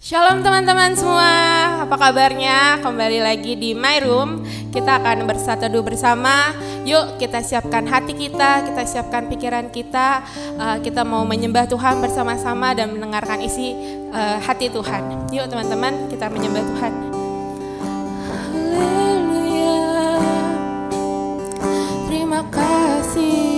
Shalom teman-teman semua, apa kabarnya? Kembali lagi di My Room. Kita akan bersatu bersama. Yuk kita siapkan hati kita, kita siapkan pikiran kita. Uh, kita mau menyembah Tuhan bersama-sama dan mendengarkan isi uh, hati Tuhan. Yuk teman-teman, kita menyembah Tuhan. Haleluya. Terima kasih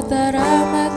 Kau teramat baik.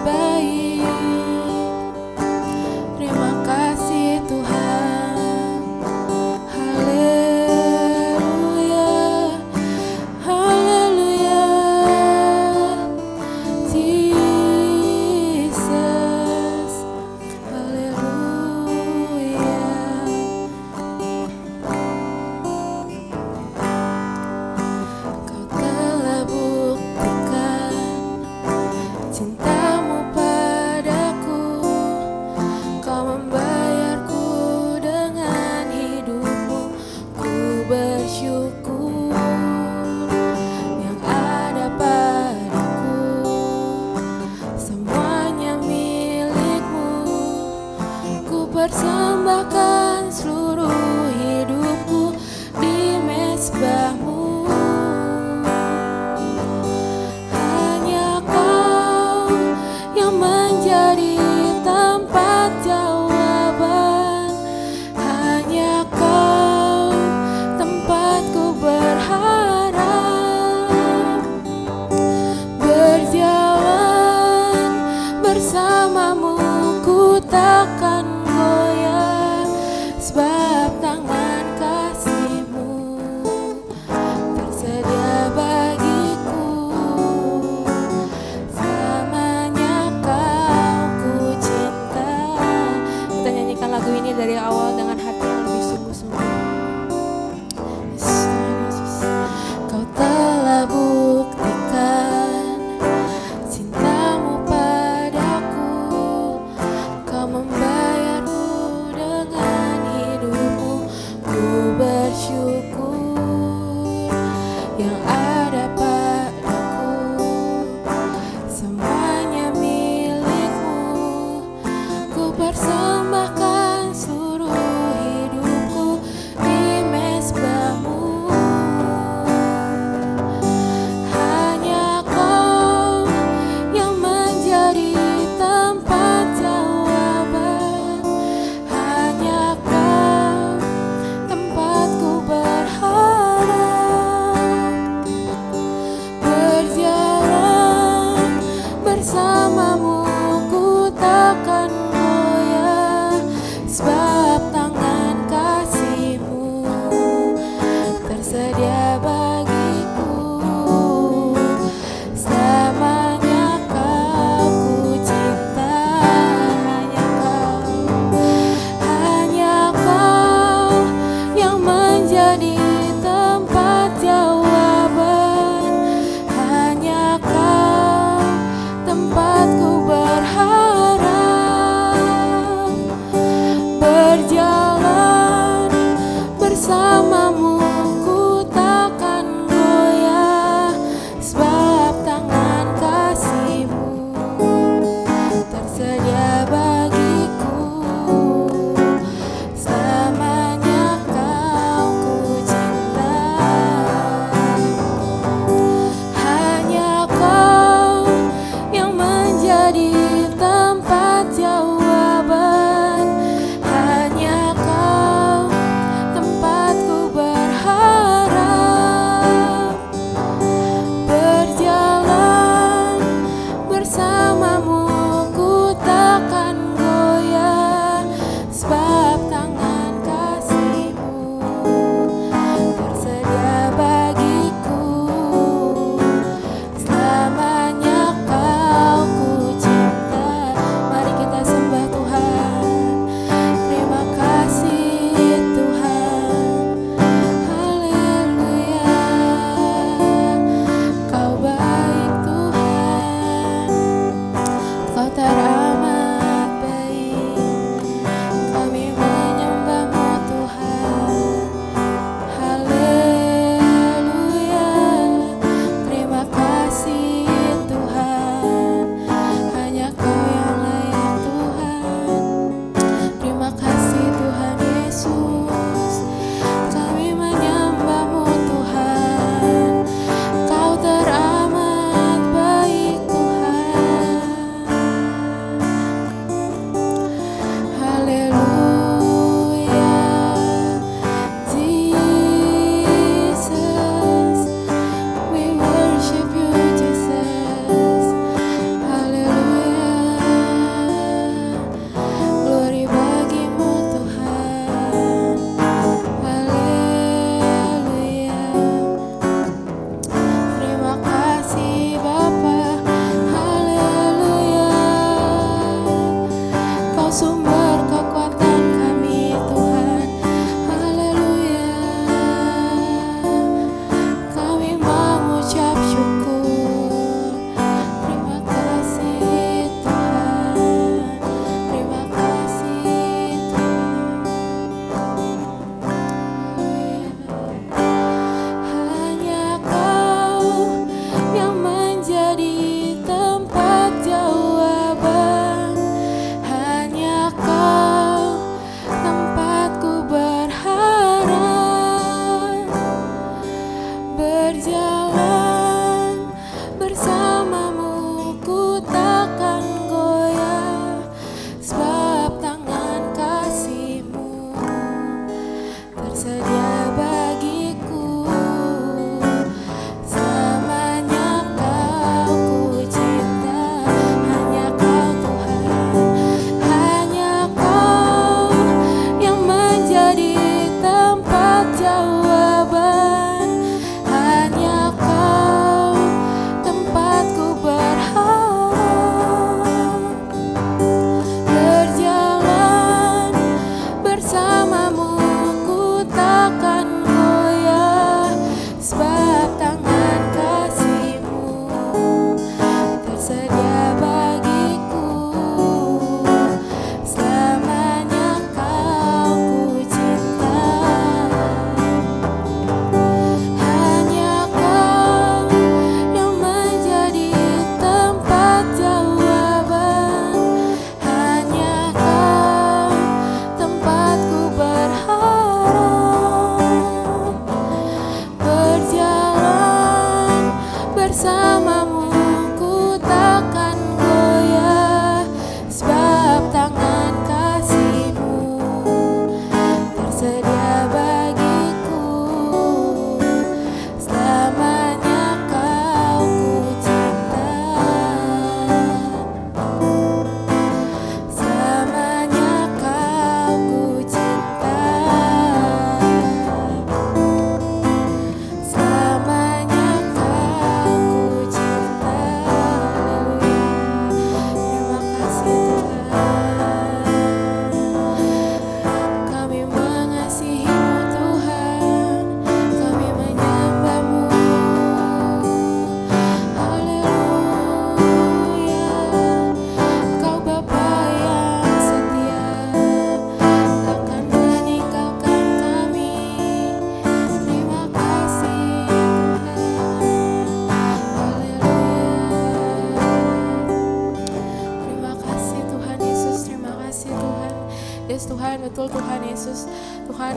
datang Yesus,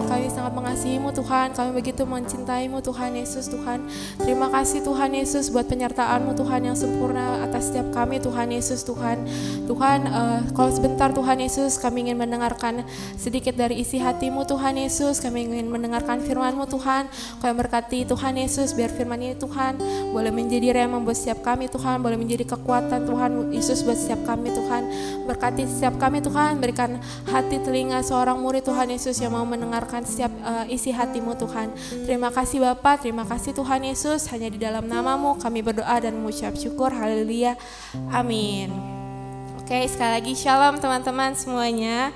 kami sangat mengasihimu Tuhan, kami begitu mencintaimu Tuhan Yesus, Tuhan. Terima kasih Tuhan Yesus buat penyertaanmu Tuhan yang sempurna atas setiap kami Tuhan Yesus, Tuhan. Tuhan, uh, kalau sebentar Tuhan Yesus, kami ingin mendengarkan sedikit dari isi hatimu Tuhan Yesus, kami ingin mendengarkan firmanmu Tuhan. Kau yang berkati Tuhan Yesus, biar firman ini Tuhan boleh menjadi rema buat setiap kami Tuhan, boleh menjadi kekuatan Tuhan Yesus buat setiap kami Tuhan. Berkati setiap kami Tuhan, berikan hati telinga seorang murid Tuhan Yesus yang mau mendengarkan setiap uh, isi hatimu Tuhan. Terima kasih Bapak, terima kasih Tuhan Yesus. Hanya di dalam namamu kami berdoa dan mengucap syukur. Haleluya. Amin. Oke, sekali lagi shalom teman-teman semuanya.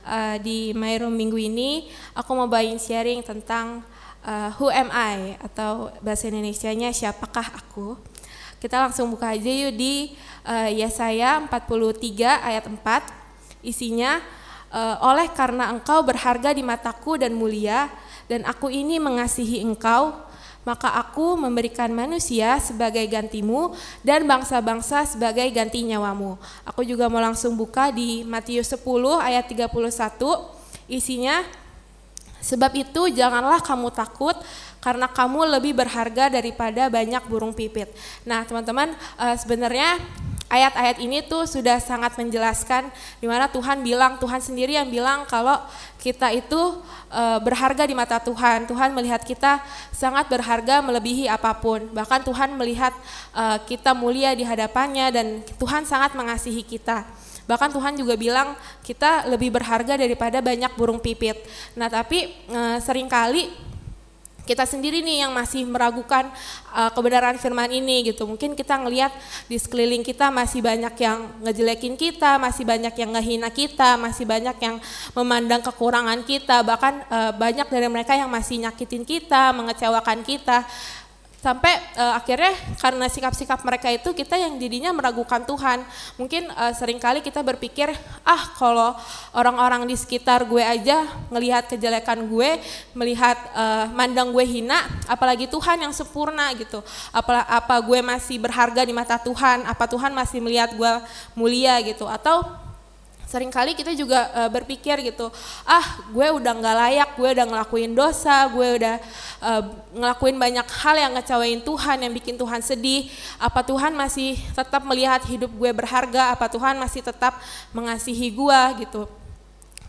Uh, di My Room minggu ini aku mau bawain sharing tentang uh, Who am I atau bahasa Indonesia-nya siapakah aku. Kita langsung buka aja yuk di uh, Yesaya 43 ayat 4. Isinya oleh karena engkau berharga di mataku dan mulia, dan aku ini mengasihi engkau, maka aku memberikan manusia sebagai gantimu dan bangsa-bangsa sebagai ganti nyawamu. Aku juga mau langsung buka di Matius 10 ayat 31, isinya, Sebab itu janganlah kamu takut karena kamu lebih berharga daripada banyak burung pipit. Nah teman-teman uh, sebenarnya ayat-ayat ini tuh sudah sangat menjelaskan di mana Tuhan bilang, Tuhan sendiri yang bilang kalau kita itu e, berharga di mata Tuhan. Tuhan melihat kita sangat berharga melebihi apa pun. Bahkan Tuhan melihat e, kita mulia di hadapannya dan Tuhan sangat mengasihi kita. Bahkan Tuhan juga bilang kita lebih berharga daripada banyak burung pipit. Nah, tapi e, sering kali kita sendiri nih yang masih meragukan uh, kebenaran firman ini gitu. Mungkin kita ngelihat di sekeliling kita masih banyak yang ngejelekin kita, masih banyak yang ngehina kita, masih banyak yang memandang kekurangan kita, bahkan uh, banyak dari mereka yang masih nyakitin kita, mengecewakan kita sampai uh, akhirnya karena sikap-sikap mereka itu kita yang jadinya meragukan Tuhan. Mungkin uh, sering kali kita berpikir ah kalau orang-orang di sekitar gue aja melihat kejelekan gue melihat uh, mandang gue hina apalagi Tuhan yang sempurna gitu. Apa apa gue masih berharga di mata Tuhan? Apa Tuhan masih melihat gue mulia gitu? Atau Seringkali kita juga uh, berpikir gitu, ah gue udah nggak layak, gue udah ngelakuin dosa, gue udah uh, ngelakuin banyak hal yang ngecewain Tuhan, yang bikin Tuhan sedih. Apa Tuhan masih tetap melihat hidup gue berharga? Apa Tuhan masih tetap mengasihi gue gitu?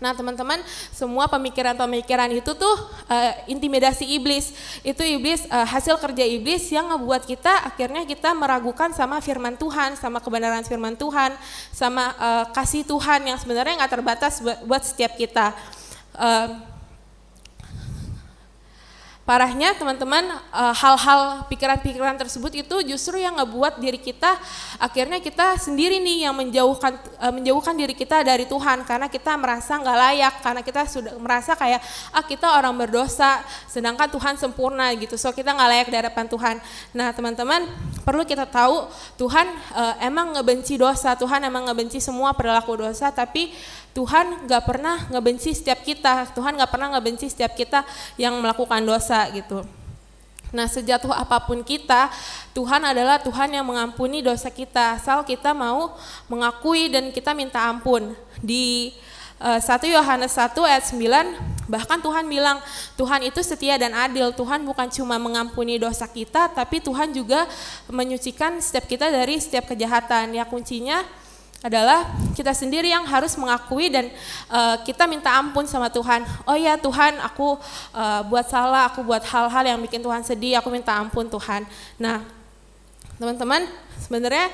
Nah teman-teman semua pemikiran-pemikiran itu tuh uh, intimidasi iblis. Itu iblis uh, hasil kerja iblis yang ngebuat kita akhirnya kita meragukan sama firman Tuhan, sama kebenaran firman Tuhan, sama uh, kasih Tuhan yang sebenarnya nggak terbatas buat, buat setiap kita. Uh, Parahnya teman-teman eh, hal-hal pikiran-pikiran tersebut itu justru yang ngebuat diri kita akhirnya kita sendiri nih yang menjauhkan eh, menjauhkan diri kita dari Tuhan karena kita merasa nggak layak karena kita sudah merasa kayak ah kita orang berdosa sedangkan Tuhan sempurna gitu so kita nggak layak di hadapan Tuhan. Nah teman-teman perlu kita tahu Tuhan uh, emang ngebenci dosa Tuhan emang ngebenci semua perilaku dosa tapi Tuhan gak pernah ngebenci setiap kita, Tuhan gak pernah ngebenci setiap kita yang melakukan dosa gitu. Nah sejatuh apa pun kita, Tuhan adalah Tuhan yang mengampuni dosa kita, asal kita mau mengakui dan kita minta ampun. Di uh, eh, 1 Yohanes 1 ayat 9, bahkan Tuhan bilang, Tuhan itu setia dan adil, Tuhan bukan cuma mengampuni dosa kita, tapi Tuhan juga menyucikan setiap kita dari setiap kejahatan. Ya kuncinya adalah kita sendiri yang harus mengakui dan uh, kita minta ampun sama Tuhan. Oh ya Tuhan, aku uh, buat salah, aku buat hal-hal yang bikin Tuhan sedih, aku minta ampun Tuhan. Nah, teman-teman, sebenarnya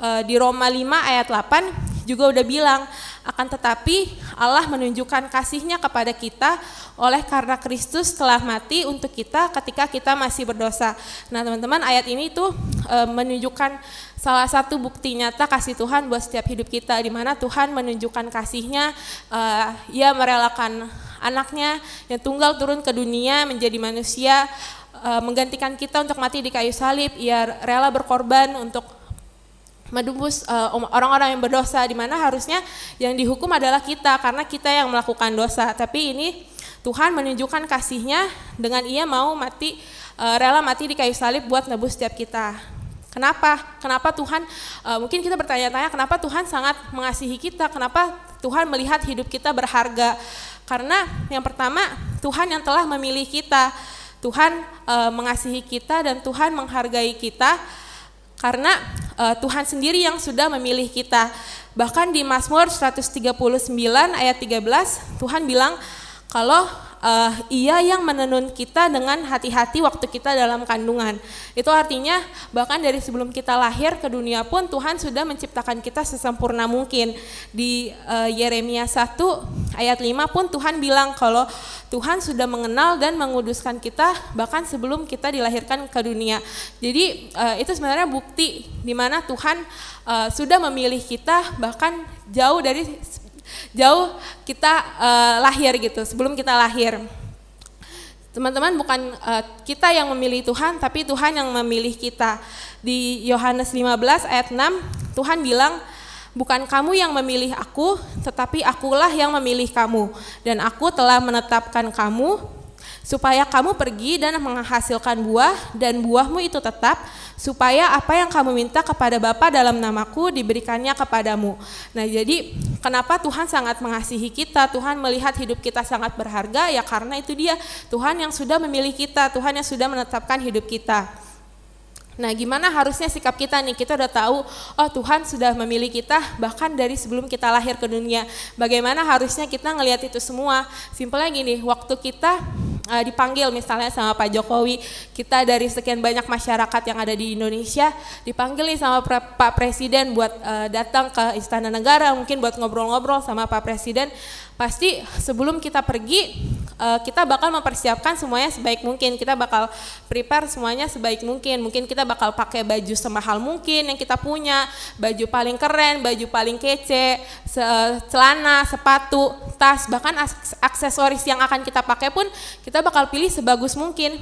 uh, di Roma 5 ayat 8 juga udah bilang akan tetapi Allah menunjukkan kasihnya kepada kita oleh karena Kristus telah mati untuk kita ketika kita masih berdosa. Nah teman-teman ayat ini tuh e, menunjukkan salah satu bukti nyata kasih Tuhan buat setiap hidup kita di mana Tuhan menunjukkan kasihnya, uh, ia merelakan anaknya yang tunggal turun ke dunia menjadi manusia, uh, menggantikan kita untuk mati di kayu salib, ia rela berkorban untuk menembus uh, orang-orang yang berdosa di mana harusnya yang dihukum adalah kita karena kita yang melakukan dosa tapi ini Tuhan menunjukkan kasihnya dengan ia mau mati uh, rela mati di kayu salib buat nebus setiap kita Kenapa? Kenapa Tuhan, uh, mungkin kita bertanya-tanya kenapa Tuhan sangat mengasihi kita, kenapa Tuhan melihat hidup kita berharga. Karena yang pertama, Tuhan yang telah memilih kita, Tuhan uh, mengasihi kita dan Tuhan menghargai kita karena uh, Tuhan sendiri yang sudah memilih kita. Bahkan di Mazmur 139 ayat 13, Tuhan bilang kalau uh, ia yang menenun kita dengan hati-hati waktu kita dalam kandungan. Itu artinya bahkan dari sebelum kita lahir ke dunia pun Tuhan sudah menciptakan kita sesempurna mungkin. Di uh, Yeremia 1 ayat 5 pun Tuhan bilang kalau Tuhan sudah mengenal dan menguduskan kita bahkan sebelum kita dilahirkan ke dunia. Jadi uh, itu sebenarnya bukti di mana Tuhan uh, sudah memilih kita bahkan jauh dari jauh kita uh, lahir gitu, sebelum kita lahir. Teman-teman bukan uh, kita yang memilih Tuhan, tapi Tuhan yang memilih kita. Di Yohanes 15 ayat 6, Tuhan bilang, Bukan kamu yang memilih aku, tetapi akulah yang memilih kamu. Dan aku telah menetapkan kamu supaya kamu pergi dan menghasilkan buah dan buahmu itu tetap supaya apa yang kamu minta kepada Bapa dalam namaku diberikannya kepadamu. Nah, jadi kenapa Tuhan sangat mengasihi kita? Tuhan melihat hidup kita sangat berharga ya karena itu dia Tuhan yang sudah memilih kita, Tuhan yang sudah menetapkan hidup kita. Nah, gimana harusnya sikap kita nih? Kita udah tahu, oh Tuhan sudah memilih kita bahkan dari sebelum kita lahir ke dunia. Bagaimana harusnya kita ngelihat itu semua? Simpelnya gini, waktu kita uh, dipanggil misalnya sama Pak Jokowi, kita dari sekian banyak masyarakat yang ada di Indonesia dipanggil nih sama Pak Presiden buat uh, datang ke Istana Negara, mungkin buat ngobrol-ngobrol sama Pak Presiden. Pasti sebelum kita pergi, uh, kita bakal mempersiapkan semuanya sebaik mungkin. Kita bakal prepare semuanya sebaik mungkin. Mungkin kita bakal pakai baju semahal mungkin yang kita punya, baju paling keren, baju paling kece, celana, sepatu, tas, bahkan aksesoris yang akan kita pakai pun kita bakal pilih sebagus mungkin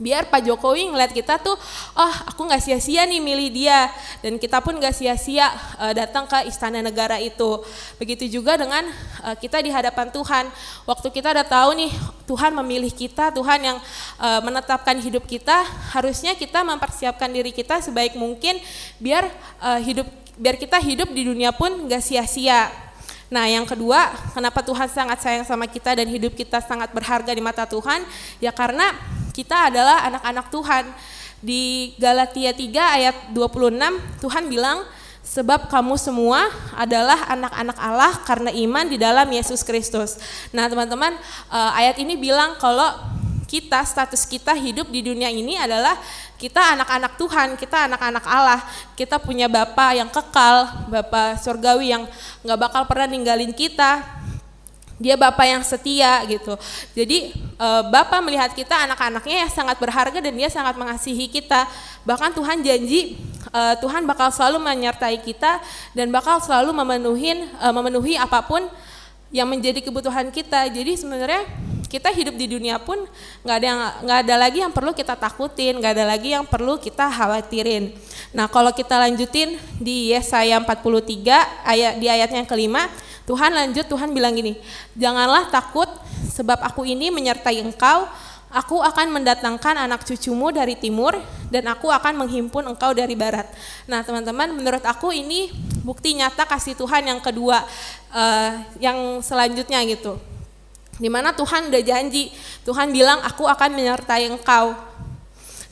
biar Pak Jokowi ngeliat kita tuh oh aku nggak sia-sia nih milih dia. Dan kita pun nggak sia-sia uh, datang ke istana negara itu. Begitu juga dengan uh, kita di hadapan Tuhan. Waktu kita udah tahu nih Tuhan memilih kita Tuhan yang uh, menetapkan hidup kita harusnya kita mempersiapkan diri kita sebaik mungkin biar uh, hidup biar kita hidup di dunia pun nggak sia-sia Nah, yang kedua, kenapa Tuhan sangat sayang sama kita dan hidup kita sangat berharga di mata Tuhan? Ya karena kita adalah anak-anak Tuhan. Di Galatia 3 ayat 26, Tuhan bilang, sebab kamu semua adalah anak-anak Allah karena iman di dalam Yesus Kristus. Nah, teman-teman, eh, ayat ini bilang kalau kita status kita hidup di dunia ini adalah kita anak-anak Tuhan, kita anak-anak Allah, kita punya Bapa yang kekal, Bapa surgawi yang nggak bakal pernah ninggalin kita. Dia Bapa yang setia gitu. Jadi e, Bapa melihat kita anak-anaknya yang sangat berharga dan dia sangat mengasihi kita. Bahkan Tuhan janji e, Tuhan bakal selalu menyertai kita dan bakal selalu memenuhi e, memenuhi apa pun yang menjadi kebutuhan kita. Jadi sebenarnya kita hidup di dunia pun nggak ada yang nggak ada lagi yang perlu kita takutin, nggak ada lagi yang perlu kita khawatirin. Nah kalau kita lanjutin di Yesaya 43 ayat di ayatnya yang kelima, Tuhan lanjut Tuhan bilang gini, janganlah takut sebab aku ini menyertai engkau, aku akan mendatangkan anak cucumu dari timur dan aku akan menghimpun engkau dari barat. Nah teman-teman menurut aku ini bukti nyata kasih Tuhan yang kedua uh, yang selanjutnya gitu Di mana Tuhan udah janji, Tuhan bilang aku akan menyertai engkau.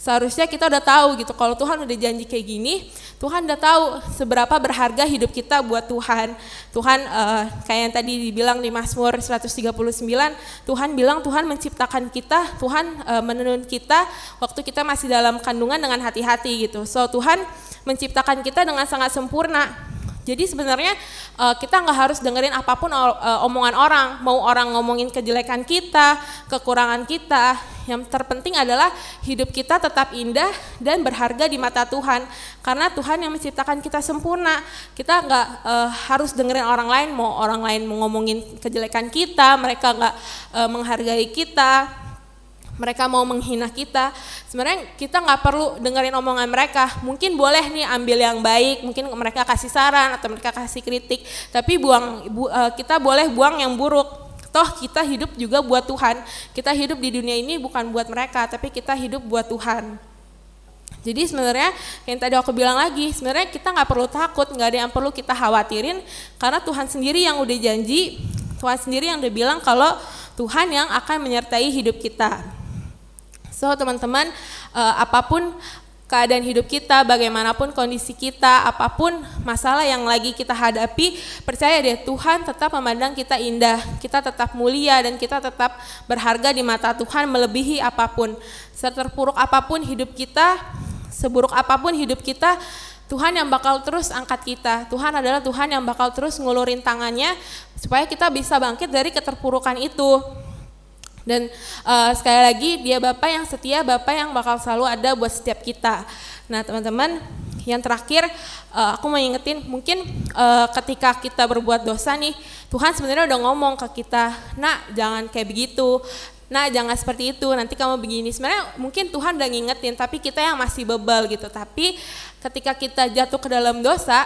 Seharusnya kita udah tahu gitu, kalau Tuhan udah janji kayak gini, Tuhan udah tahu seberapa berharga hidup kita buat Tuhan. Tuhan uh, kayak yang tadi dibilang di Mazmur 139, Tuhan bilang Tuhan menciptakan kita, Tuhan uh, menenun kita waktu kita masih dalam kandungan dengan hati-hati gitu. So Tuhan menciptakan kita dengan sangat sempurna jadi sebenarnya uh, kita nggak harus dengerin apa pun uh, omongan orang, mau orang ngomongin kejelekan kita, kekurangan kita. Yang terpenting adalah hidup kita tetap indah dan berharga di mata Tuhan, karena Tuhan yang menciptakan kita sempurna. Kita nggak uh, harus dengerin orang lain, mau orang lain mau ngomongin kejelekan kita, mereka nggak uh, menghargai kita mereka mau menghina kita, sebenarnya kita nggak perlu dengerin omongan mereka. Mungkin boleh nih ambil yang baik, mungkin mereka kasih saran atau mereka kasih kritik, tapi buang bu, uh, kita boleh buang yang buruk. Toh kita hidup juga buat Tuhan. Kita hidup di dunia ini bukan buat mereka, tapi kita hidup buat Tuhan. Jadi sebenarnya yang tadi aku bilang lagi, sebenarnya kita nggak perlu takut, nggak ada yang perlu kita khawatirin, karena Tuhan sendiri yang udah janji, Tuhan sendiri yang udah bilang kalau Tuhan yang akan menyertai hidup kita. So teman-teman, uh, apa pun keadaan hidup kita, bagaimanapun kondisi kita, apa pun masalah yang lagi kita hadapi, percaya deh Tuhan tetap memandang kita indah, kita tetap mulia dan kita tetap berharga di mata Tuhan melebihi apa pun. Seterpuruk apa pun hidup kita, seburuk apa pun hidup kita, Tuhan yang bakal terus angkat kita. Tuhan adalah Tuhan yang bakal terus ngulurin tangannya supaya kita bisa bangkit dari keterpurukan itu. Dan uh, sekali lagi dia Bapak yang setia, Bapak yang bakal selalu ada buat setiap kita. Nah teman-teman, yang terakhir uh, aku mau ingetin mungkin uh, ketika kita berbuat dosa nih, Tuhan sebenarnya udah ngomong ke kita, nak jangan kayak begitu, nah jangan seperti itu, nanti kamu begini. Sebenarnya mungkin Tuhan udah ngingetin, tapi kita yang masih bebal gitu. Tapi ketika kita jatuh ke dalam dosa,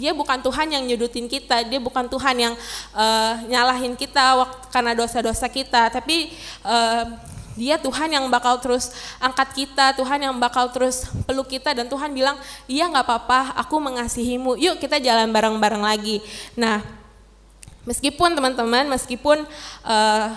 dia bukan Tuhan yang nyudutin kita, dia bukan Tuhan yang uh, nyalahin kita karena dosa-dosa kita, tapi uh, dia Tuhan yang bakal terus angkat kita, Tuhan yang bakal terus peluk kita dan Tuhan bilang, iya nggak apa-apa, aku mengasihimu, yuk kita jalan bareng-bareng lagi. Nah, meskipun teman-teman, meskipun uh,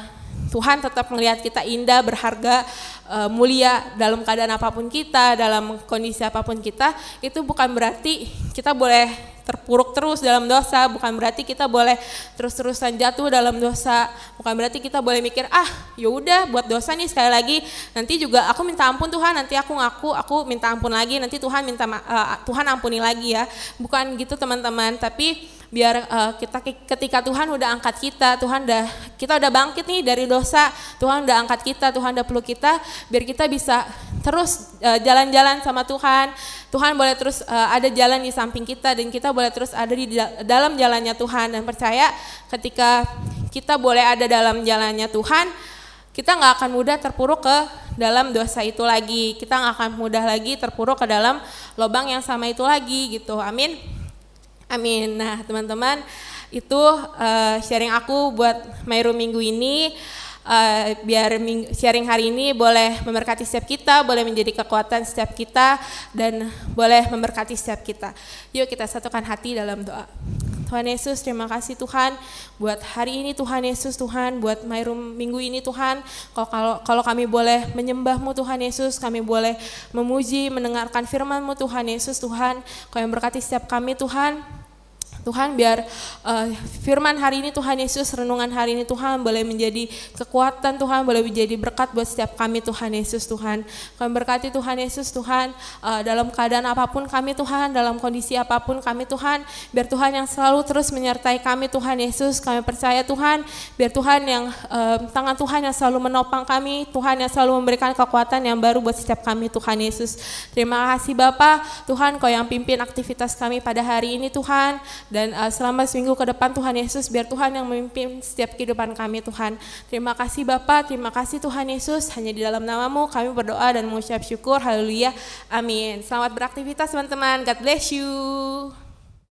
Tuhan tetap melihat kita indah, berharga, uh, mulia dalam keadaan apa pun kita, dalam kondisi apa pun kita, itu bukan berarti kita boleh terpuruk terus dalam dosa, bukan berarti kita boleh terus-terusan jatuh dalam dosa, bukan berarti kita boleh mikir ah yaudah buat dosa nih sekali lagi. Nanti juga aku minta ampun Tuhan, nanti aku ngaku aku minta ampun lagi, nanti Tuhan minta uh, Tuhan ampuni lagi ya, bukan gitu teman-teman, tapi biar uh, kita ketika Tuhan udah angkat kita, Tuhan udah kita udah bangkit nih dari dosa, Tuhan udah angkat kita, Tuhan udah peluk kita, biar kita bisa terus eh, jalan-jalan uh, sama Tuhan. Tuhan boleh terus uh, ada jalan di samping kita dan kita boleh terus ada di dalam jalannya Tuhan dan percaya ketika kita boleh ada dalam jalannya Tuhan, kita nggak akan mudah terpuruk ke dalam dosa itu lagi. Kita nggak akan mudah lagi terpuruk ke dalam lubang yang sama itu lagi gitu. Amin. Amin. Nah teman-teman itu uh, sharing aku buat Mayru minggu ini uh, biar sharing hari ini boleh memberkati setiap kita, boleh menjadi kekuatan setiap kita, dan boleh memberkati setiap kita. Yuk kita satukan hati dalam doa. Tuhan Yesus, terima kasih Tuhan buat hari ini Tuhan Yesus Tuhan, buat My Room minggu ini Tuhan. Kalau kalau kalau kami boleh menyembahmu Tuhan Yesus, kami boleh memuji, mendengarkan firman-Mu Tuhan Yesus Tuhan. Kau yang berkati setiap kami Tuhan. Tuhan biar uh, firman hari ini Tuhan Yesus, renungan hari ini Tuhan boleh menjadi kekuatan Tuhan, boleh menjadi berkat buat setiap kami Tuhan Yesus Tuhan. Kami berkati Tuhan Yesus Tuhan uh, dalam keadaan apa pun kami Tuhan, dalam kondisi apa pun kami Tuhan, biar Tuhan yang selalu terus menyertai kami Tuhan Yesus. Kami percaya Tuhan, biar Tuhan yang uh, tangan Tuhan yang selalu menopang kami, Tuhan yang selalu memberikan kekuatan yang baru buat setiap kami Tuhan Yesus. Terima kasih Bapak, Tuhan Kau yang pimpin aktivitas kami pada hari ini Tuhan dan uh, selama seminggu ke depan Tuhan Yesus, biar Tuhan yang memimpin setiap kehidupan kami Tuhan. Terima kasih Bapak, terima kasih Tuhan Yesus. Hanya di dalam namamu kami berdoa dan mengucap syukur. Haleluya. Amin. Selamat beraktivitas teman-teman. God bless you.